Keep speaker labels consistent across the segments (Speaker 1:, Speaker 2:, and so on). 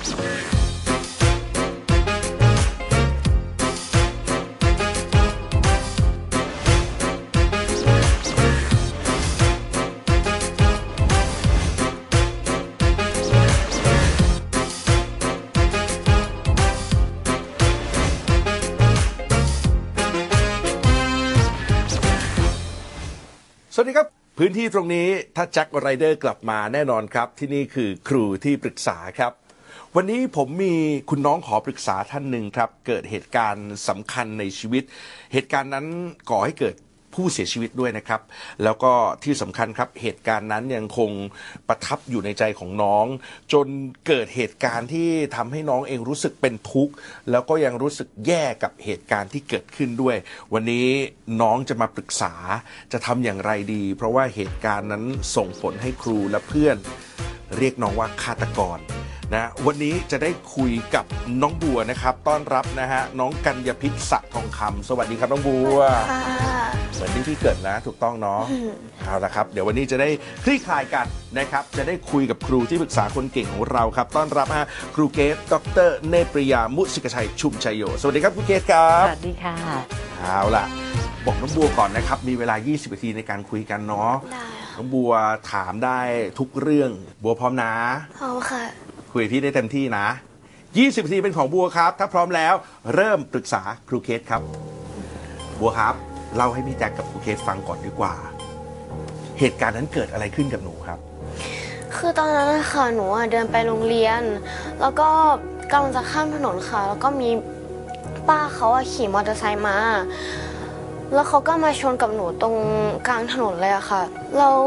Speaker 1: สวัสดีครับ พื้นที่ตรงนี้ถ้าแจ็คไรเดอร์กลับมาแน่นอนครับ ที่นี่คือครูที่ปรึกษาครับ วันนี้ผมมีคุณน้องขอปรึกษาท่านหนึ่งครับ เกิดเหตุการณ์สำคัญในชีวิต เหตุการณ์นั้นก่อให้เกิดผู้เสียชีวิตด้วยนะครับ แล้วก็ที่สำคัญครับเหตุการณ์นั้นยังคงประทับอยู่ในใจของน้อง จนเกิดเหตุการณ์ที่ทำให้น้องเองรู้สึกเป็นทุกข์ แล้วก็ยังรู้สึกแย่กับเหตุการณ์ที่เกิดขึ้นด้วย วันนี้น้องจะมาปรึกษาจะทำอย่างไรดี เพราะว่าเหตุการณ์นั้นส่งผลให้ครูและเพื่อน เรียกน้องว่าฆาตกรนะวันนี้จะได้คุยกับน้องบัวนะครับ ต้อนรับนะฮะน้องกัญญาพิษสะทองคำสวัสดีครับน้องบัว
Speaker 2: ค่ะ
Speaker 1: เหมือนที่พี่เกิดนะถูกต้องเนาะเอาละครับ เดี๋ยววันนี้จะได้คลี่คลายกันนะครับ จะได้คุยกับครูที่ปรึกษาคนเก่งของเราครับ ต้อนรับฮะครูเกตดรเนปริยามุสิกชัยชุมชัยโยสวัสดีครับครูเกตครั
Speaker 3: ส
Speaker 1: บ
Speaker 3: วัสดีค่ะ
Speaker 1: เอาล่ะบอกน้องบัวก่อนนะครับ มีเวลา 20นาทีในการคุยกันเนาะ
Speaker 2: ได้ค่ะ
Speaker 1: น้องบัวถามได้ทุกเรื่อง บัวพร้อมนะ
Speaker 2: พร้อมค่ะ
Speaker 1: คุยกับพี่ได้เต็มที่นะ 20นาทีเป็นของบัวครับ ถ้าพร้อมแล้วเริ่มปรึกษาครูเคสครับ บัวครับเล่าให้พี่แจ็คกับครูเคสฟังก่อนดีกว่า เหตุการณ์นั้นเกิดอะไรขึ้นกับหนูครับ
Speaker 2: คือตอนนั้นนะคะหนูอะเดินไปโรงเรียน แล้วก็กำลังจะข้ามถนนค่ะ แล้วก็มีป้าเขาอะขี่มอเตอร์ไซค์มา แล้วเขาก็มาชนกับหนูตรงกลางถนนเลยอะค่ะ แล้ว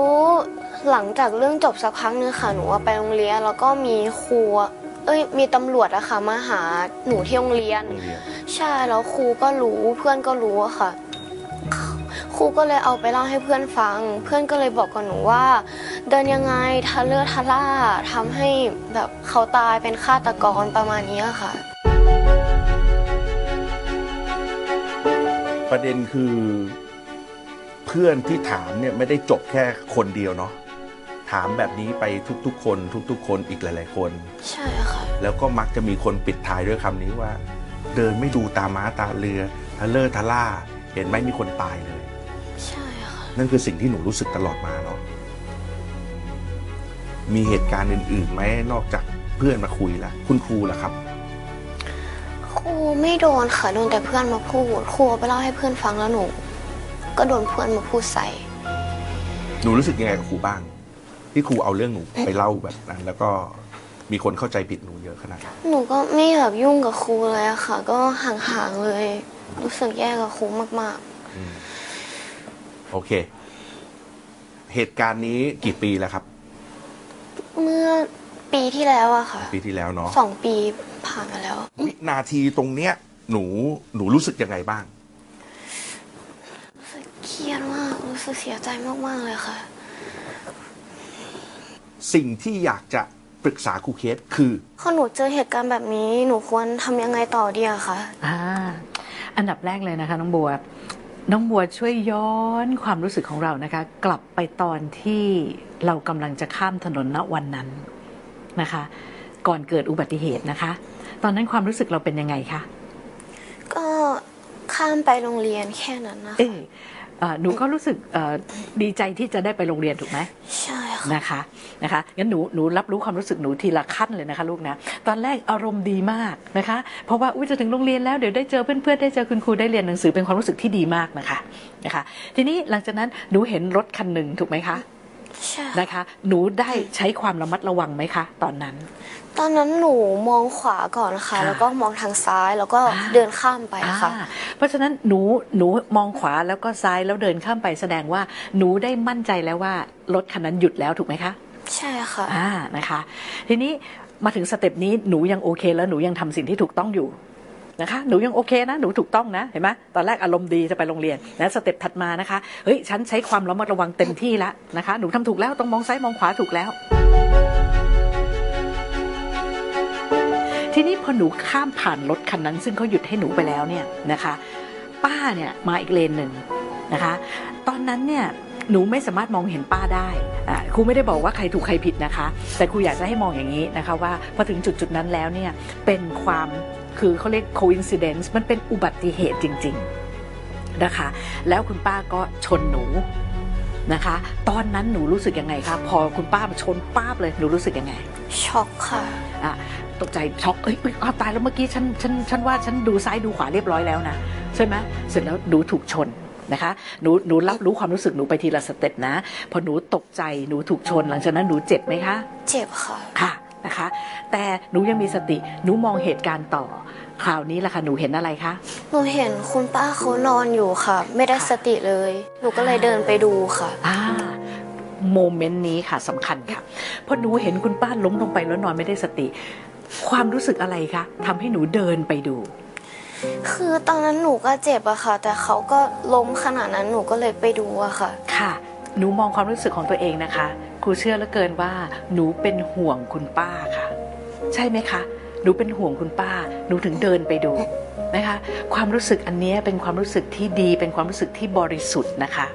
Speaker 2: หลังจากเรื่องจบสักพักนึงค่ะ หนูอะไปโรงเรียนแล้วก็มีครูอะเอ้ยมีตำรวจอะค่ะมาหาหนูที่โรงเรียน
Speaker 1: โรงเรียน
Speaker 2: ใช่แล้วครูก็รู้เพื่อนก็รู้อะค่ะ ครูก็เลยเอาไปเล่าให้เพื่อนฟัง เพื่อนก็เลยบอกกับหนูว่า เดินยังไงทะเลอะทะล่าทำให้แบบเขาตายเป็นฆาตกรประมาณนี้ค่ะ
Speaker 1: ประเด็นคือเพื่อนที่ถามเนี่ยไม่ได้จบแค่คนเดียวเนาะถามแบบนี้ไปทุกๆ คน ทุก ๆ คนอีกหลาย ๆ คน
Speaker 2: ใช่ค่ะ
Speaker 1: แล้วก็มักจะมีคนปิดท้ายด้วยคำนี้ว่า เดินไม่ดูตาม้าตาเรือทะเลอร์ทะล่า เห็นไหมมีคนตายเลย
Speaker 2: ใช่ค่ะ
Speaker 1: นั่นคือสิ่งที่หนูรู้สึกตลอดมาเนาะมีเหตุการณ์อื่นๆไหมนอกจากเพื่อนมาคุยละคุณครูล่ะครับ
Speaker 2: ครูไม่โดนค่ะโดนแต่เพื่อนมาพูดครูเอาไปเล่าให้เพื่อนฟังแล้วหนู ก็โดนเพื่อนมาพูดใส่
Speaker 1: หนูรู้สึกยังไงกับครูบ้าง ที่ครูเอาเรื่องหนูไปเล่าแบบนั้น แล้วก็มีคนเข้าใจผิดหนูเยอะขนาดนั้น
Speaker 2: หนูก็ไม่อยากยุ่งกับครูเลยอะค่ะ ก็ห่างๆเลย รู้สึกแย่กับครูมาก
Speaker 1: โอเค เหตุการณ์นี้กี่ปีแล้วครับ
Speaker 2: ๆ เมื่อ ปีที่แล้วอะค่ะ
Speaker 1: ปีที่แล้วเนาะ
Speaker 2: สองปีผ่านมาแล้ว
Speaker 1: วินาทีตรงเนี้ย หนูหนูรู้สึกยังไงบ้าง
Speaker 2: รู้สึกเครียดมากรู้สึกเสียใจมากๆเลยค่ะ
Speaker 1: สิ่งที่อยากจะปรึกษาครูเคสคือ
Speaker 2: พอหนูเจอเหตุการณ์แบบนี้หนูควรทำยังไงต่อดีอะคะ
Speaker 3: อ่าอันดับแรกเลยนะคะ น้องบัว น้องบัวช่วยย้อนความรู้สึกของเรานะคะ กลับไปตอนที่เรากำลังจะข้ามถนนณวันนั้น นะคะ ก่อนเกิดอุบัติเหตุนะคะ ตอนนั้นความรู้สึกเราเป็นยังไงคะ
Speaker 2: ก็ข้ามไปโรงเรียนแค่นั้นนะ
Speaker 3: เออเอ่อหนูก็รู้สึกเอ่อดีใจที่จะได้ไปโรงเรียนถูกไหม
Speaker 2: ใช่ค่ะ
Speaker 3: นะคะนะคะงั้นหนูหนูรับรู้ความรู้สึกหนูทีละขั้นเลยนะคะลูกนะตอนแรกอารมณ์ดีมากนะคะ เพราะว่าอุ้ยจะถึงโรงเรียนแล้วเดี๋ยวได้เจอเพื่อนๆได้เจอคุณครูได้เรียนหนังสือเป็นความรู้สึกที่ดีมากนะคะนะคะ ทีนี้หลังจากนั้นหนูเห็นรถคันหนึ่งถูกไหมคะ
Speaker 2: ใช่ค่ะ
Speaker 3: นะคะ หนูได้ใช้ความระมัดระวังไหมคะ ตอนนั้น
Speaker 2: ตอนนั้นหนูมองขวาก่อนค่ะ
Speaker 3: ค่ะ
Speaker 2: แล้วก็มองทางซ้ายแล้วก็
Speaker 3: อ่า
Speaker 2: เดินข้ามไปค่ะ
Speaker 3: อ่าเพราะฉะนั้นหนูหนูมองขวาแล้วก็ซ้ายแล้วเดินข้ามไปแสดงว่าหนูได้มั่นใจแล้วว่ารถคันนั้นหยุดแล้วถูกไหมคะ
Speaker 2: ใช่ค่ะ
Speaker 3: อ่านะคะ ทีนี้มาถึงสเต็ปนี้หนูยังโอเค แล้วหนูยังทำสิ่งที่ถูกต้องอยู่ นะคะหนูยังโอเคนะหนูถูกต้องนะเห็นไหมตอนแรกอารมณ์ดีจะไปโรงเรียนนะสเต็ปถัดมานะคะเฮ้ยฉันใช้ความระมัดระวังเต็มที่แล้วนะคะหนูทำถูกแล้วต้องมองซ้ายมองขวาถูกแล้วทีนี้พอหนูข้ามผ่านรถคันนั้น ซึ่งเขาหยุดให้หนูไปแล้วเนี่ยนะคะ ป้าเนี่ยมาอีกเลนหนึ่งนะคะ ตอนนั้นเนี่ยหนูไม่สามารถมองเห็นป้าได้ครูไม่ได้บอกว่าใครถูกใครผิดนะคะ แต่ครูอยากจะให้มองอย่างนี้นะคะว่าพอถึงจุดจุดนั้นแล้วเนี่ยเป็นความ คือเขาเรียก coincidence มันเป็นอุบัติเหตุจริง ๆนะคะ แล้วคุณป้าก็ชนหนูนะคะ ตอนนั้นหนูรู้สึกยังไงคะพอคุณป้ามาชนป้าบเลยหนูรู้สึกยังไง
Speaker 2: ช็อกค่ะ
Speaker 3: อะตกใจช็อกเอ้ยเอ้ยอ้าวตายแล้วเมื่อกี้ฉันฉันฉันว่าฉันดูซ้ายดูขวาเรียบร้อยแล้วนะใช่ไหมเสร็จแล้วหนูถูกชนนะคะหนูหนูรับรู้ความรู้สึกหนูไปทีละ step นะ พอหนูตกใจหนูถูกชนหลังจากนั้นหนูเจ็บไหมคะ
Speaker 2: เจ็บค่ะ
Speaker 3: ค่ะ นะคะ แต่หนูยังมีสติหนูมองเหตุการณ์ต่อ คราวนี้ล่ะค่ะหนูเห็นอะไรคะ
Speaker 2: หนูเห็นคุณป้าเขานอนอยู่ค่ะ ไม่ได้สติเลย หนูก็เลยเดินไปดูค่ะ
Speaker 3: อ่าโมเมนต์นี้ค่ะสำคัญค่ะพอหนูเห็นคุณป้าล้มลงไปแล้วนอนไม่ได้สติ ความรู้สึกอะไรคะทำให้หนูเดินไปดู
Speaker 2: คือตอนนั้นหนูก็เจ็บอะค่ะ แต่เขาก็ล้มขนาดนั้นหนูก็เลยไปดูอะค่ะ
Speaker 3: ค่ะ หนูมองความรู้สึกของตัวเองนะคะ ครูเชื่อเหลือเกินว่า หนูเป็นห่วงคุณป้าค่ะ ใช่ไหมคะ หนูเป็นห่วงคุณป้า หนูถึงเดินไปดูนะคะความรู้สึกอันนี้เป็นความรู้สึกที่ดี เป็นความรู้สึกที่บริสุทธิ์นะคะ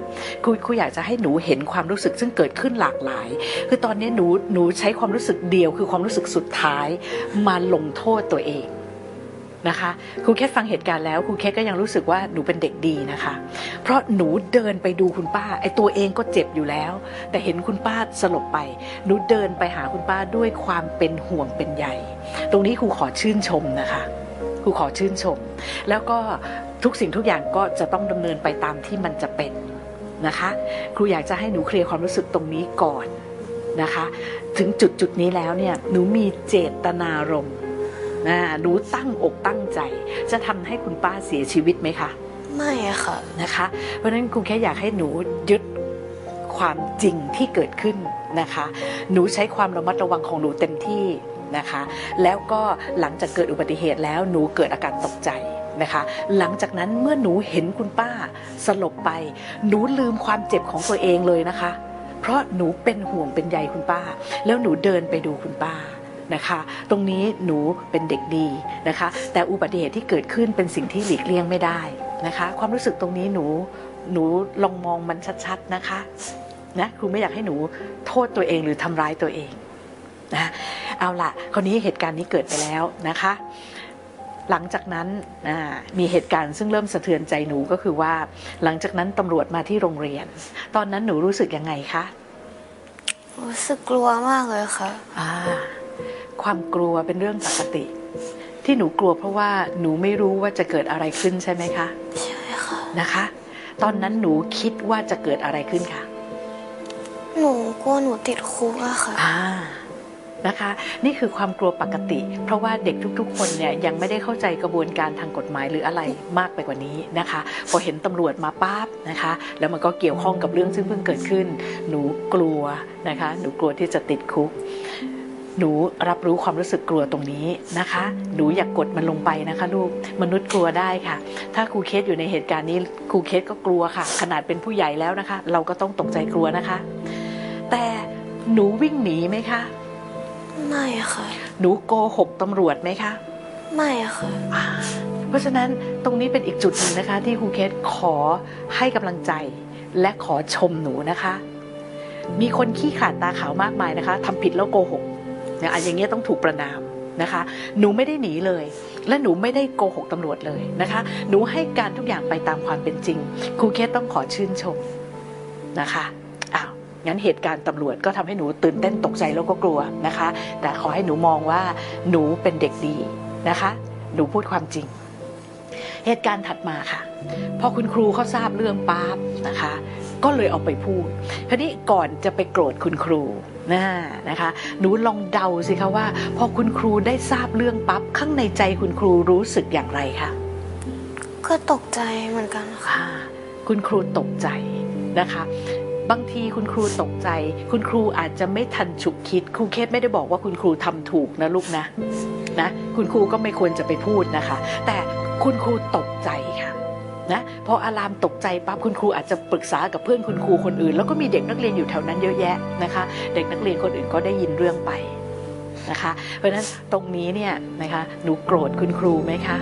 Speaker 3: ครูครูอยากจะให้หนูเห็นความรู้สึกซึ่งเกิดขึ้นหลากหลาย คือตอนนี้หนูหนูใช้ความรู้สึกเดียว คือความรู้สึกสุดท้ายมาลงโทษตัวเอง นะคะครูแค่ฟังเหตุการณ์แล้วครูแค่ก็ยังรู้สึกว่าหนูเป็นเด็กดีนะคะ เพราะหนูเดินไปดูคุณป้าไอตัวเองก็เจ็บอยู่แล้ว แต่เห็นคุณป้าสลบไป หนูเดินไปหาคุณป้าด้วยความเป็นห่วงเป็นใยตรงนี้ครูขอชื่นชมนะคะครูขอชื่นชม แล้วก็ทุกสิ่งทุกอย่างก็จะต้องดำเนินไปตามที่มันจะเป็นนะคะครูอยากจะให้หนูเคลียร์ความรู้สึกตรงนี้ก่อนนะคะ ถึงจุดจุดนี้แล้วเนี่ยหนูมีเจตนารมณ์ นะหนูตั้งอกตั้งใจ จะทำให้คุณป้าเสียชีวิตไหมคะ
Speaker 2: ไม่อะค่ะ
Speaker 3: นะคะ เพราะฉะนั้นครูแค่อยากให้หนูยึดความจริงที่เกิดขึ้นนะคะ หนูใช้ความระมัดระวังของหนูเต็มที่นะคะ แล้วก็หลังจากเกิดอุบัติเหตุแล้วหนูเกิดอาการตกใจนะคะ หลังจากนั้นเมื่อหนูเห็นคุณป้าสลบไป หนูลืมความเจ็บของตัวเองเลยนะคะ เพราะหนูเป็นห่วงเป็นใยคุณป้า แล้วหนูเดินไปดูคุณป้า นะคะ ตรงนี้หนูเป็นเด็กดีนะคะ แต่อุบัติเหตุที่เกิดขึ้นเป็นสิ่งที่หลีกเลี่ยงไม่ได้นะคะ ความรู้สึกตรงนี้หนูหนูลองมองมันชัดๆนะคะนะครูไม่อยากให้หนูโทษตัวเองหรือทำร้ายตัวเองนะเอาล่ะคราวนี้เหตุการณ์นี้เกิดไปแล้วนะคะ หลังจากนั้นอ่ามีเหตุการณ์ซึ่งเริ่มสะเทือนใจหนูก็คือว่า หลังจากนั้นตำรวจมาที่โรงเรียน ตอนนั้นหนูรู้สึกยังไงคะ
Speaker 2: รู้สึกกลัวมากเลยค่ะ
Speaker 3: อ่า ความกลัวเป็นเรื่องปกติ ที่หนูกลัวเพราะว่าหนูไม่รู้ว่าจะเกิดอะไรขึ้นใช่ไหมคะ
Speaker 2: ใช่ค่ะ
Speaker 3: นะคะ ตอนนั้นหนูคิดว่าจะเกิดอะไรขึ้นคะ
Speaker 2: หนูกลัวหนูติดคุกอะค่ะ
Speaker 3: อ่านะคะ นี่คือความกลัวปกติ เพราะว่าเด็กทุกๆ คนเนี่ยยังไม่ได้เข้าใจกระบวนการทางกฎหมายหรืออะไรมากไปกว่านี้นะคะ พอเห็นตำรวจมาปั๊บนะคะ แล้วมันก็เกี่ยวข้องกับเรื่องซึ่งเพิ่งเกิดขึ้น หนูกลัวนะคะ หนูกลัวที่จะติดคุก หนูรับรู้ความรู้สึกกลัวตรงนี้นะคะ หนูอย่ากกดมันลงไปนะคะลูก มนุษย์กลัวได้ค่ะ ถ้าครูเคสอยู่ในเหตุการณ์นี้ครูเคสก็กลัวค่ะ ขนาดเป็นผู้ใหญ่แล้วนะคะ เราก็ต้องตกใจกลัวนะคะ แต่หนูวิ่งหนีไหมคะ
Speaker 2: ไม่ค่ะ
Speaker 3: หนูโกหกตำรวจไหมคะ
Speaker 2: ไม่ค่ะ
Speaker 3: อ่าเพราะฉะนั้นตรงนี้เป็นอีกจุดหนึ่งนะคะ ที่ครูเคสขอให้กำลังใจ และขอชมหนูนะคะ มีคนขี้ขลาดตาขาวมากมายนะคะทำผิดแล้วโกหก นี่ยอันอย่างเงี้ยต้องถูกประนามนะคะ หนูไม่ได้หนีเลย และหนูไม่ได้โกหกตำรวจเลยนะคะ หนูให้การทุกอย่างไปตามความเป็นจริงครูเคสต้องขอชื่นชมนะคะอ้าวงั้นเหตุการณ์ตำรวจก็ทำให้หนูตื่นเต้นตกใจแล้วก็กลัวนะคะ แต่ขอให้หนูมองว่าหนูเป็นเด็กดีนะคะ หนูพูดความจริง เหตุการณ์ถัดมาค่ะ พอคุณครูเขาทราบเรื่องปั๊บนะคะ ก็เลยเอาไปพูดคราวนี้ก่อนจะไปโกรธคุณครู นะนะคะหนูลองเดาสิคะว่า พอคุณครูได้ทราบเรื่องปั๊บข้างในใจคุณครูรู้สึกอย่างไรคะ
Speaker 2: ก็ตกใจเหมือนกันค่ะ
Speaker 3: ค่ะคุณครูตกใจนะคะบางทีคุณครูตกใจ คุณครูอาจจะไม่ทันฉุกคิด ครูเคสไม่ได้บอกว่าคุณครูทำถูกนะลูกนะนะ คุณครูก็ไม่ควรจะไปพูดนะคะ แต่คุณครูตกใจค่ะ นะพออารามตกใจปั๊บคุณครูอาจจะปรึกษากับเพื่อนคุณครูคนอื่น แล้วก็มีเด็กนักเรียนอยู่แถวนั้นเยอะแยะนะคะ เด็กนักเรียนคนอื่นก็ได้ยินเรื่องไปนะคะ เพราะฉะนั้นตรงนี้เนี่ยนะคะหนูโกรธคุณครูไหมคะ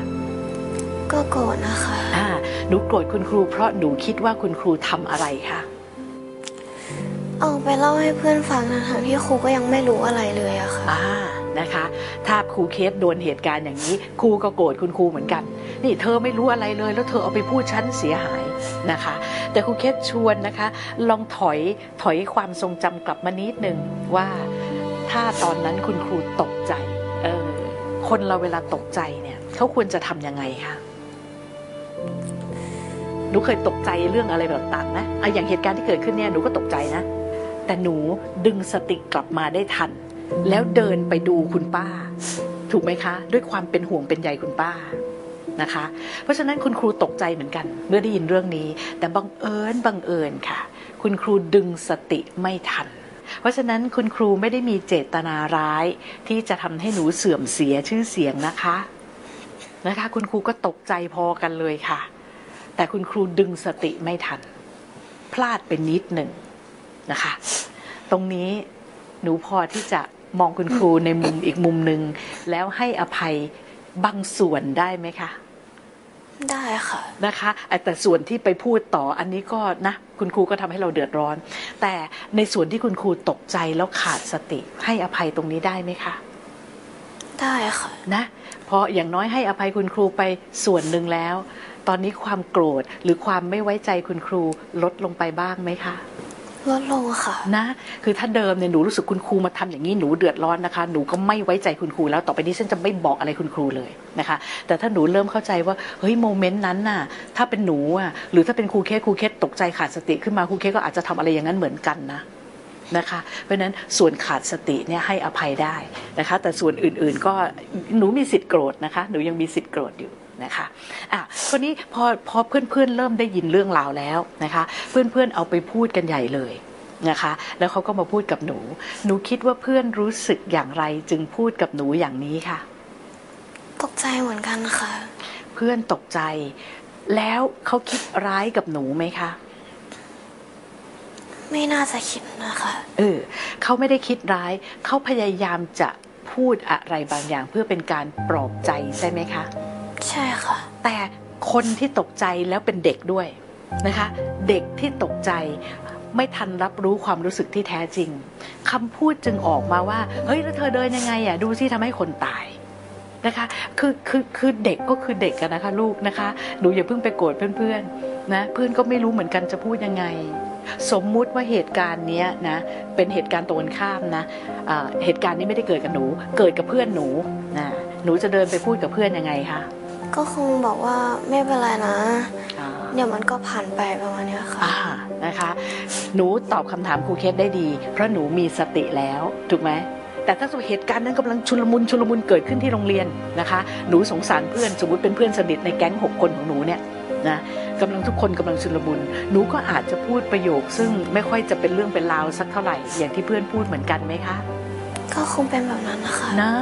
Speaker 2: ก็โกรธนะคะ
Speaker 3: อ่าหนูโกรธคุณครู เพราะหนูคิดว่าคุณครูทำอะไรคะ
Speaker 2: เอาไปเล่าให้เพื่อนฟังทั้งๆที่ครูก็ยังไม่รู้อะไรเลยอะค่ะ
Speaker 3: อ่า นะคะ ถ้าครูเคสโดนเหตุการณ์อย่างนี้ ครูก็โกรธคุณครูเหมือนกัน นี่เธอไม่รู้อะไรเลย แล้วเธอเอาไปพูดฉันเสียหายนะคะ แต่ครูเคสชวนนะคะ ลองถอยถอยความทรงจำกลับมานิดหนึ่งว่าถ้าตอนนั้นคุณครูตกใจเออคนเราเวลาตกใจเนี่ยเขาควรจะทำยังไงคะหนูเคยตกใจเรื่องอะไรแบบต่างไหมอะอย่างเหตุการณ์ที่เกิดขึ้นเนี่ยหนูก็ตกใจนะ แต่หนูดึงสติกลับมาได้ทัน แล้วเดินไปดูคุณป้า ถูกไหมคะ ด้วยความเป็นห่วงเป็นใยคุณป้านะคะ เพราะฉะนั้นคุณครูตกใจเหมือนกัน เมื่อได้ยินเรื่องนี้ แต่บังเอิญบังเอิญค่ะ คุณครูดึงสติไม่ทัน เพราะฉะนั้นคุณครูไม่ได้มีเจตนาร้าย ที่จะทำให้หนูเสื่อมเสียชื่อเสียงนะคะนะคะ คุณครูก็ตกใจพอกันเลยค่ะ แต่คุณครูดึงสติไม่ทัน พลาดไปนิดหนึ่งนะคะ ตรงนี้หนูพอที่จะ มองคุณครูในมุมอีกมุมหนึ่งแล้วให้อภัยบางส่วนได้ไหมคะ
Speaker 2: ได้ค่ะ
Speaker 3: นะคะแต่ส่วนที่ไปพูดต่ออันนี้ก็นะ คุณครูก็ทำให้เราเดือดร้อน แต่ในส่วนที่คุณครูตกใจแล้วขาดสติ ให้อภัยตรงนี้ได้ไหมคะ
Speaker 2: ได้ค่ะ
Speaker 3: นะเพราะอย่างน้อยให้อภัยคุณครูไปส่วนหนึ่งแล้ว ตอนนี้ความโกรธหรือความไม่ไว้ใจคุณครูลดลงไปบ้างไหมคะ
Speaker 2: ลดลงค่ะ
Speaker 3: นะ คือถ้าเดิมเนี่ยหนูรู้สึกคุณครูมาทำอย่างนี้หนูเดือดร้อนนะคะ หนูก็ไม่ไว้ใจคุณครูแล้วต่อไปนี้ฉันจะไม่บอกอะไรคุณครูเลยนะคะ แต่ถ้าหนูเริ่มเข้าใจว่าเฮ้ย moment นั้นน่ะ ถ้าเป็นหนูอะหรือถ้าเป็นครูเคสครูเคสตกใจขาดสติขึ้นมาครูเคสก็อาจจะทำอะไรอย่างนั้นเหมือนกันนะนะคะ เพราะนั้นส่วนขาดสติเนี่ยให้อภัยได้นะคะ แต่ส่วนอื่นๆก็หนูมีสิทธิ์โกรธนะคะ หนูยังมีสิทธิ์โกรธอยู่ นะคะอะคนนี้พอพอเพื่อนๆเริ่มได้ยินเรื่องราวแล้วนะคะ เพื่อนๆเอาไปพูดกันใหญ่เลยนะคะ แล้วเขาก็มาพูดกับหนู หนูคิดว่าเพื่อนรู้สึกอย่างไรจึงพูดกับหนูอย่างนี้ค่ะ
Speaker 2: ตกใจเหมือนกันค่ะ
Speaker 3: เพื่อนตกใจ แล้วเขาคิดร้ายกับหนูไหมคะ
Speaker 2: ไม่น่าจะคิดนะคะ
Speaker 3: เออเขาไม่ได้คิดร้าย เขาพยายามจะพูดอะไรบางอย่างเพื่อเป็นการปลอบใจใช่ไหมคะ
Speaker 2: ใช่ค่ะ
Speaker 3: แต่คนที่ตกใจแล้วเป็นเด็กด้วยนะคะ เด็กที่ตกใจไม่ทันรับรู้ความรู้สึกที่แท้จริงคำพูดจึงออกมาว่า เฮ้ย แล้วเธอเดินยังไงอะดูสิทำให้คนตายนะคะ คือคือคือเด็กก็คือเด็กกันนะคะ ลูกนะคะหนูอย่าเพิ่งไปโกรธเพื่อนๆนะเพื่อนก็ไม่รู้เหมือนกันจะพูดยังไง สมมุติว่าเหตุการณ์นี้นะเป็นเหตุการณ์ตรงกันข้ามนะอ่าเหตุการณ์นี้ไม่ได้เกิดกับหนู เกิดกับเพื่อนหนูนะหนูจะเดินไปพูดกับเพื่อนยังไงคะ
Speaker 2: ก็คงบอกว่าไม่เป็นไรนะ
Speaker 3: อ่า
Speaker 2: เดี๋ยวมันก็ผ่านไปประมาณเนี้ยค่ะ
Speaker 3: อ่านะคะ หนูตอบคำถามครูเคสได้ดี เพราะหนูมีสติแล้วถูกไหมแต่ถ้าสมมติเหตุการณ์นั้นกำลังชุลมุนชุลมุนเกิดขึ้นที่โรงเรียนนะคะ หนูสงสารเพื่อนสมมติเป็นเพื่อนสนิทในแก๊งหกคนของหนูเนี่ยนะกำลังทุกคนกำลังชุลมุนหนูก็อาจจะพูดประโยค ซึ่งไม่ค่อยจะเป็นเรื่องเป็นราวสักเท่าไหร่อย่างที่เพื่อนพูดเหมือนกันไหมคะ
Speaker 2: ก็คงเป็นแบบนั้นนะคะ
Speaker 3: นะ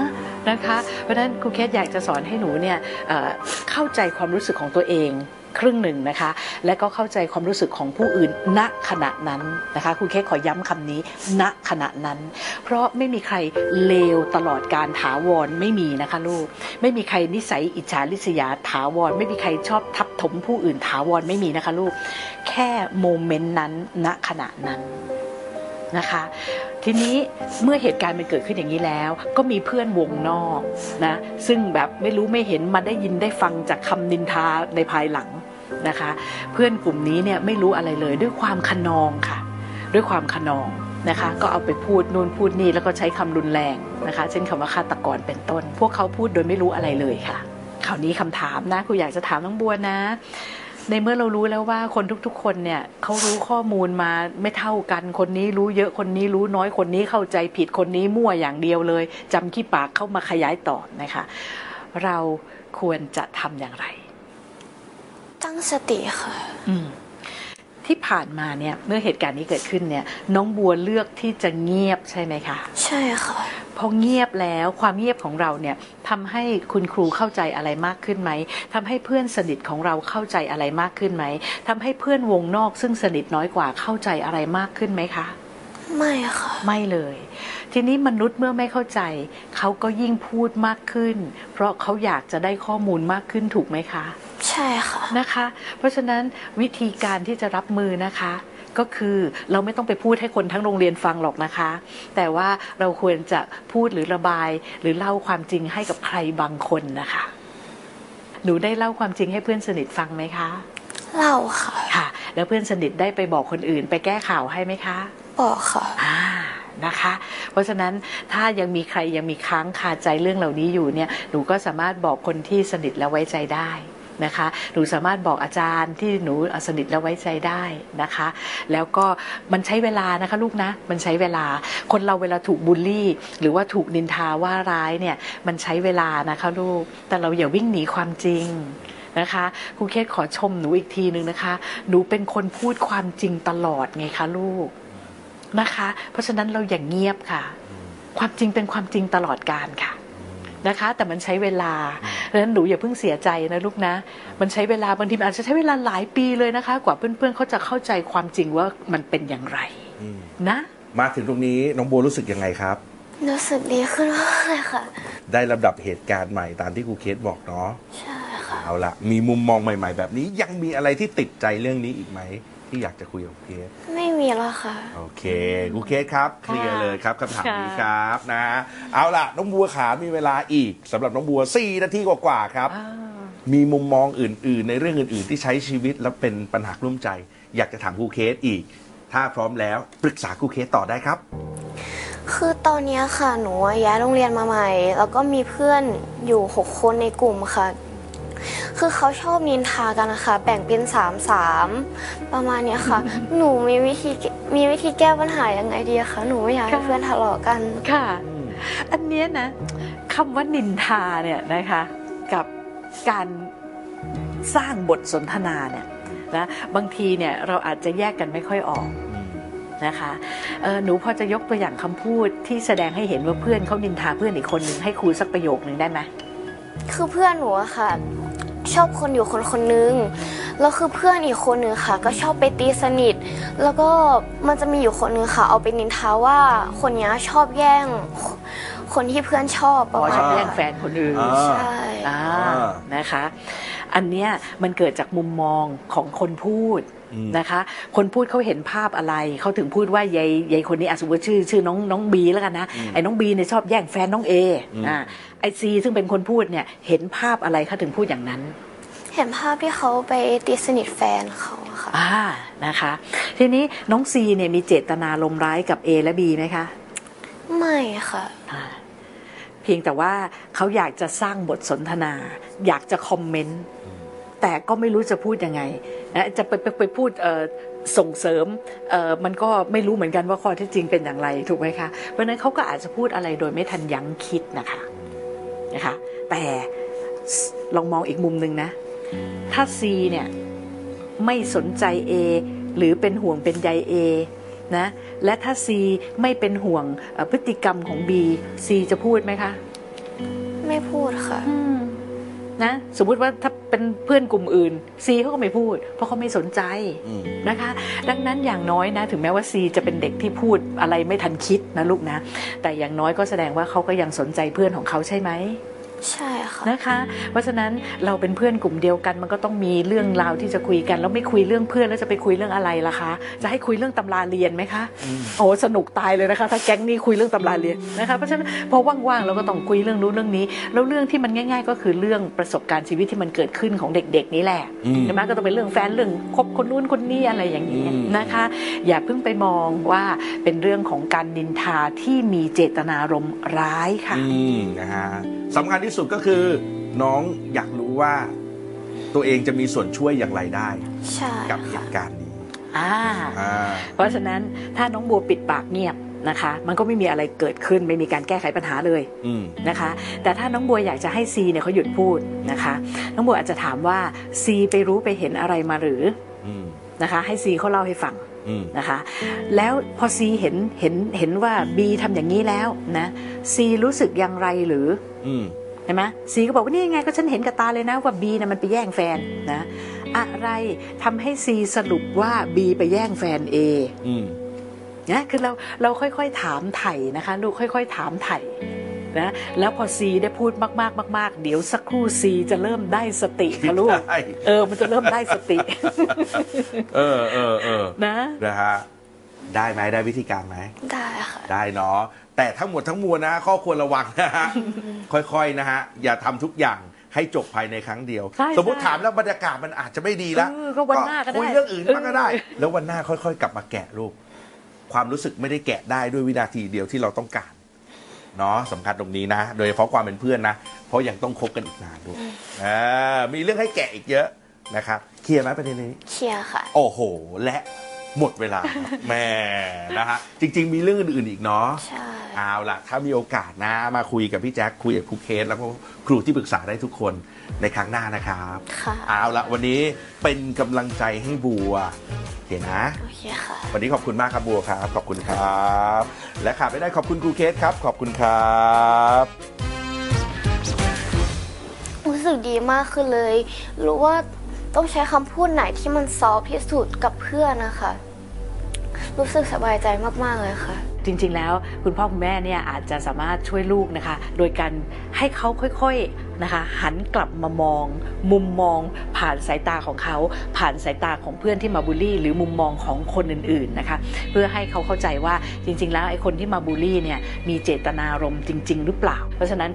Speaker 3: นะคะ เพราะฉะนั้นครูเคสอยากจะสอนให้หนูเนี่ยเอ่อเข้าใจความรู้สึกของตัวเองครึ่งหนึ่งนะคะ และก็เข้าใจความรู้สึกของผู้อื่นณขณะนั้นนะคะครูเคสขอย้ำคำนี้ ณขณะนั้น เพราะไม่มีใครเลวตลอดการถาวรไม่มีนะคะลูก ไม่มีใครนิสัยอิจฉาริษยาถาวร ไม่มีใครชอบทับถมผู้อื่นถาวรไม่มีนะคะลูก แค่โมเมนต์นั้นณขณะนั้นนะคะ ทีนี้เมื่อเหตุการณ์มันเกิดขึ้นอย่างนี้แล้ว ก็มีเพื่อนวงนอกนะซึ่งแบบไม่รู้ไม่เห็นมาได้ยินได้ฟังจากคำนินทาในภายหลังนะคะ เพื่อนกลุ่มนี้เนี่ยไม่รู้อะไรเลยด้วยความขนองค่ะ ด้วยความขนองนะคะ ก็เอาไปพูดนู่นพูดนี่แล้วก็ใช้คำรุนแรงนะคะ เช่นคำว่าฆาตกรเป็นต้น พวกเขาพูดโดยไม่รู้อะไรเลยค่ะคราวนี้คำถามนะครูอยากจะถามน้องบัวนะ ในเมื่อเรารู้แล้วว่าคนทุกๆ คนเนี่ยเขารู้ข้อมูลมาไม่เท่ากัน คนนี้รู้เยอะคนนี้รู้น้อยคนนี้เข้าใจผิดคนนี้มั่วอย่างเดียวเลยจำขี้ปากเข้ามาขยายต่อนะคะ เราควรจะทำอย่างไร
Speaker 2: ตั้งสติค่ะ
Speaker 3: อืมที่ผ่านมาเนี่ยเมื่อเหตุการณ์นี้เกิดขึ้นเนี่ย น้องบัวเลือกที่จะเงียบใช่ไหมคะ
Speaker 2: ใช่ค่ะ
Speaker 3: พอเงียบแล้วความเงียบของเราเนี่ยทำให้คุณครูเข้าใจอะไรมากขึ้นไหมทำให้เพื่อนสนิทของเราเข้าใจอะไรมากขึ้นไหมทำให้เพื่อนวงนอกซึ่งสนิทน้อยกว่าเข้าใจอะไรมากขึ้นไหมคะ
Speaker 2: ไม่ค่ะ
Speaker 3: ไม่เลย ทีนี้มนุษย์เมื่อไม่เข้าใจ เขาก็ยิ่งพูดมากขึ้น เพราะเขาอยากจะได้ข้อมูลมากขึ้นถูกไหมคะ
Speaker 2: ใช่ค่ะ
Speaker 3: นะคะ เพราะฉะนั้นวิธีการที่จะรับมือนะคะ ก็คือเราไม่ต้องไปพูดให้คนทั้งโรงเรียนฟังหรอกนะคะ แต่ว่าเราควรจะพูดหรือระบาย หรือเล่าความจริงให้กับใครบางคนนะคะ หนูได้เล่าความจริงให้เพื่อนสนิทฟังไหมคะ
Speaker 2: เล่าค่ะ
Speaker 3: ค่ะ แล้วเพื่อนสนิทได้ไปบอกคนอื่น ไปแก้ข่าวให้ไหมคะ
Speaker 2: บอกค่ะ
Speaker 3: อ่านะคะ เพราะฉะนั้นถ้ายังมีใครยังมีค้างคาใจเรื่องเหล่านี้อยู่เนี่ย หนูก็สามารถบอกคนที่สนิทและไว้ใจได้ นะคะ หนูสามารถบอกอาจารย์ที่หนูสนิทและไว้ใจได้นะคะ แล้วก็มันใช้เวลานะคะลูกนะ มันใช้เวลา คนเราเวลาถูกบูลลี่ หรือว่าถูกนินทาว่าร้ายเนี่ย มันใช้เวลานะคะลูก แต่เราอย่าวิ่งหนีความจริงนะคะครูเคสขอชมหนูอีกทีนึงนะคะ หนูเป็นคนพูดความจริงตลอดไงคะลูกนะคะ เพราะฉะนั้นเราอย่างเงียบค่ะ ความจริงเป็นความจริงตลอดการค่ะนะคะ แต่มันใช้เวลา ดังนั้นหนูอย่าเพิ่งเสียใจนะลูกนะ มันใช้เวลาบางทีมันอาจจะใช้เวลาหลายปีเลยนะคะ กว่าเพื่อนๆเขาจะเข้าใจความจริงว่ามันเป็นอย่างไร
Speaker 1: อืม
Speaker 3: นะ
Speaker 1: มาถึงตรงนี้น้องบัวรู้สึกยังไงครับ
Speaker 2: รู้สึกดีขึ้นมากเลยค่ะ
Speaker 1: ได้ลำดับเหตุการณ์ใหม่ตามที่ครูเคสบอกเนาะ
Speaker 2: ใช่ค่ะ
Speaker 1: เอาละมีมุมมองใหม่ ๆ แบบนี้ยังมีอะไรที่ติดใจเรื่องนี้อีกไหม ที่อยากจะคุยกับครูเคส
Speaker 2: ไม่มีแล้วค่ะ
Speaker 1: โอเคครูเคสครับเคลียร์เลยครับคำถาม
Speaker 3: ค่ะ
Speaker 1: นี้ครับนะฮะเอาล่ะ น้องบัวขามีเวลาอีกสำหรับน้องบัว4นาทีกว่าๆครับ
Speaker 3: อ่า
Speaker 1: มีมุมมองอื่น ๆ ในเรื่องอื่น ๆ ที่ใช้ชีวิตแล้วเป็นปัญหากลุ้มใจ อยากจะถามครูเคสอีก ถ้าพร้อมแล้วปรึกษาครูเคสต่อได้ครับ
Speaker 2: คือตอนเนี้ยค่ะ หนูย้ายโรงเรียนมาใหม่ แล้วก็มีเพื่อนอยู่หกคนในกลุ่มค่ะ คือเขาชอบนินทากันนะคะแบ่งเป็นสามสามประมาณเนี้ยค่ะ หนูมีวิธีมีวิธีแก้ปัญหายังไงดีอะคะหนูไม่อยากให้
Speaker 3: ค่ะ
Speaker 2: เพื่อนทะเลาะกัน
Speaker 3: ค่ะ อันเนี้ยนะคำว่านินทาเนี่ยนะคะ กับการสร้างบทสนทนาเนี่ยนะบางทีเนี่ยเราอาจจะแยกกันไม่ค่อยออกนะคะเอ่อหนูพอจะยกตัวอย่างคำพูดที่แสดงให้เห็นว่าเพื่อนเขานินทาเพื่อนอีกคนหนึ่งให้ครูสักประโยคหนึ่งได้ไหม
Speaker 2: คือเพื่อนหนูอะค่ะ ชอบคนอยู่คนคนนึงแล้วคือเพื่อนอีกคนนึงค่ะ ก็ชอบไปตีสนิท แล้วก็มันจะมีอยู่คนนึงค่ะ เอาไปนินทาว่าคนเนี้ยชอบแย่ง คนที่เพื่อนชอบป
Speaker 3: อ๋
Speaker 2: ระ
Speaker 3: อ
Speaker 2: มาณ
Speaker 3: ชอบ
Speaker 2: เนี้
Speaker 3: แย่
Speaker 2: ย
Speaker 3: งแฟนคนอื่น
Speaker 1: อ่า
Speaker 2: ใช่
Speaker 3: อ่า
Speaker 1: อ่า
Speaker 3: นะคะ อันเนี้ยมันเกิดจากมุมมองของคนพูด
Speaker 1: อืม
Speaker 3: นะคะ คนพูดเขาเห็นภาพอะไรเขาถึงพูดว่ายายยายคนนี้อะสมมติชื่อ ชื่อน้องน้องบีแล้วกันนะไอ้น้องบีเนี่ยชอบแย่งแฟนน้องเออ่าไอซีซึ่งเป็นคนพูดเนี่ยเห็นภาพอะไรเขาถึงพูดอย่างนั้น
Speaker 2: เห็นภาพที่เขาไปตีสนิทแฟนเขาอะค่ะ
Speaker 3: อ่านะคะ ทีนี้น้องซีเนี่ยมีเจตนาลมร้ายกับ A และ B ไหมคะ
Speaker 2: ไม่ค่ะ
Speaker 3: อ่าเพียงแต่ว่าเขาอยากจะสร้างบทสนทนา อยากจะคอมเมนต์ แต่ก็ไม่รู้จะพูดยังไงนะจะไปไปไปพูดเอ่อส่งเสริมเอ่อมันก็ไม่รู้เหมือนกันว่าข้อเที่จริงเป็นอย่างไรถูกไหมคะเพราะฉะนั้นเขาก็อาจจะพูดอะไรโดยไม่ทันยั้งคิดนะคะนะคะแต่ลองมองอีกมุมหนึ่งนะ ถ้า C เนี่ยไม่สนใจ A หรือเป็นห่วงเป็นใย A นะและถ้า C ไม่เป็นห่วงเอ่อพฤติกรรมของ B C จะพูดไหมคะ
Speaker 2: ไม่พูดค่ะ
Speaker 3: นะสมมุติว่าถ้าเป็นเพื่อนกลุ่มอื่น C เขาก็ไม่พูด เพราะเขาไม่สนใจ
Speaker 1: อืม
Speaker 3: นะคะ ดังนั้นอย่างน้อยนะ ถึงแม้ว่า C จะเป็นเด็กที่พูดอะไรไม่ทันคิดนะลูกนะ แต่อย่างน้อยก็แสดงว่าเขาก็ยังสนใจเพื่อนของเขาใช่ไหม
Speaker 2: ใช่ค่ะ
Speaker 3: นะคะ เพราะฉะนั้นเราเป็นเพื่อนกลุ่มเดียวกัน มันก็ต้องมีเรื่องราวที่จะคุยกัน แล้วไม่คุยเรื่องเพื่อนแล้วจะไปคุยเรื่องอะไรล่ะคะ จะให้คุยเรื่องตำราเรียนไหมคะโอ้สนุกตายเลยนะคะ ถ้าแก๊งนี้คุยเรื่องตำราเรียนนะคะเพราะฉะนั้นพอว่างๆเราก็ต้องคุยเรื่องนู้นเรื่องนี้ แล้วเรื่องที่มันง่าย ๆ ก็คือเรื่องประสบการณ์ชีวิตที่มันเกิดขึ้นของเด็ก ๆ นี่แหละ
Speaker 1: อืม
Speaker 3: ใช่ไหมก็ต้องเป็นเรื่องแฟนเรื่องคบคนนู้นคนนี้อะไรอย่างนี้
Speaker 1: อืม
Speaker 3: นะคะ อย่าเพิ่งไปมองว่าเป็นเรื่องของการนินทาที่มีเจตนารมณ์ร้ายค่ะ
Speaker 1: อืมนะฮะสำคัญที่สุดก็คือ น้องอยากรู้ว่า ตัวเองจะมีส่วนช่วยอย่างไรได้
Speaker 2: ใช่
Speaker 1: กับเห
Speaker 2: ค่ะ
Speaker 1: ตุการณ์นี้
Speaker 3: อ่า
Speaker 1: อ่า
Speaker 3: เพราะฉะนั้นถ้าน้องบัวปิดปากเงียบนะคะ มันก็ไม่มีอะไรเกิดขึ้นไม่มีการแก้ไขปัญหาเลย
Speaker 1: อืม
Speaker 3: นะคะ แต่ถ้าน้องบัวอยากจะให้ซีเนี่ยเขาหยุดพูดนะคะ น้องบัวอาจจะถามว่าซีไปรู้ไปเห็นอะไรมาหรือ
Speaker 1: อืม
Speaker 3: นะคะ ให้ซีเขาเล่าให้ฟัง
Speaker 1: อืม
Speaker 3: นะคะแล้วพอซีเห็นเห็นเห็นว่าบีทำอย่างนี้แล้วนะซีรู้สึกอย่างไรหรือ
Speaker 1: อืม
Speaker 3: ใช่ไหมซีก็บอกว่านี่ไงก็ฉันเห็นกับตาเลยนะว่าบีนะมันไปแย่งแฟนนะอะไรทำให้ซีสรุปว่าบีไปแย่งแฟนเอ
Speaker 1: อืม
Speaker 3: นะคือเราเราค่อยๆถามไถ่นะคะ ลูกค่อย ๆ ถามไถ่นะแล้วพอซีได้พูดมากๆมากๆเดี๋ยวสักครู่ซีจะเริ่มได้สติค่ะลูก
Speaker 1: ใช่
Speaker 3: เออ มันจะเริ่มได้สติ
Speaker 1: เออเออเออ
Speaker 3: นะ
Speaker 1: นะฮะได้ไหมได้วิธีการไหม
Speaker 2: ได้ค่ะ
Speaker 1: ได้เนาะ แต่ทั้งหมดทั้งมวลนะ ข้อควรระวังนะฮะ ค่อยๆนะฮะ อย่าทำทุกอย่างให้จบภายในครั้งเดียว
Speaker 3: ใช่
Speaker 1: สมมติ
Speaker 3: ใช่
Speaker 1: ถามแล้วบรรยากาศมันอาจจะไม่ดีแล้ว
Speaker 3: เออก็วันหน้าก็ได้
Speaker 1: คุยเรื่องอื่นบ้างก็ได้
Speaker 3: เออ
Speaker 1: แล้ววันหน้าค่อยๆ กลับมาแกะลูกความรู้สึกไม่ได้แกะได้ด้วยวินาทีเดียวที่เราต้องการเนาะสำคัญตรงนี้นะ โดยเฉพาะความเป็นเพื่อนนะ เพราะยังต้องคบกันอีกนานด้วยอ่ามีเรื่องให้แกะอีกเยอะนะครับเคลียร์ไหมประเด็นนี้
Speaker 2: เคลียร์ค่ะ
Speaker 1: โอ้โห และ หมดเวลาครับแม่นะฮะจริง ๆ มีเรื่องอื่นๆอีกเนาะ
Speaker 2: ใช่
Speaker 1: เอาล่ะ ถ้ามีโอกาสนะมาคุยกับพี่แจ็คคุยกับครูเคสแล้วก็ครูที่ปรึกษาได้ทุกคนในครั้งหน้านะครับ
Speaker 2: ค่ะ
Speaker 1: เอาล่ะ วันนี้เป็นกำลังใจให้บัวโอเคนะ
Speaker 2: โอเคค่ะ
Speaker 1: วันนี้ขอบคุณมากครับบัวครับ ขอบคุณครับ และขาดไม่ได้ขอบคุณครูเคสครับ ขอบคุณครับ
Speaker 2: รู้สึกดีมากขึ้นเลย รู้ว่า ต้องใช้คำพูดไหนที่มันซอฟที่สุดกับเพื่อนนะคะ รู้สึกสบายใจมากๆเลยค่ะ
Speaker 3: จริงๆแล้วคุณพ่อคุณแม่เนี่ยอาจจะสามารถช่วยลูกนะคะ โดยการให้เขาค่อยๆนะคะหันกลับมามอง มุมมองผ่านสายตาของเขา ผ่านสายตาของเพื่อนที่มาบูลลี่ หรือมุมมองของคนอื่นๆนะคะเพื่อให้เขาเข้าใจว่าจริง ๆ แล้วไอ้คนที่มาบูลลี่เนี่ยมีเจตนารมณ์จริง ๆ หรือเปล่า เพราะฉะนั้น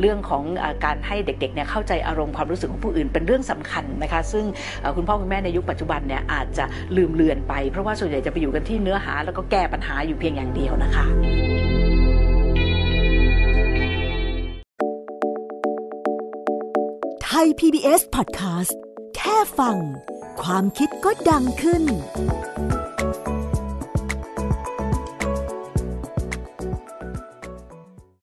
Speaker 3: เรื่องของการให้เด็กๆเนี่ยเข้าใจอารมณ์ความรู้สึกของผู้อื่นเป็นเรื่องสำคัญนะคะซึ่งคุณพ่อคุณแม่ในยุคปัจจุบันเนี่ยอาจจะลืมเลือนไป เพราะว่าส่วนใหญ่จะไปอยู่กันที่เนื้อหาแล้วก็แก้ปัญหาอยู่เพียงอย่างเดียวนะคะ
Speaker 4: ย PBS Podcast แค่ฟัง ความคิดก็ดังขึ้น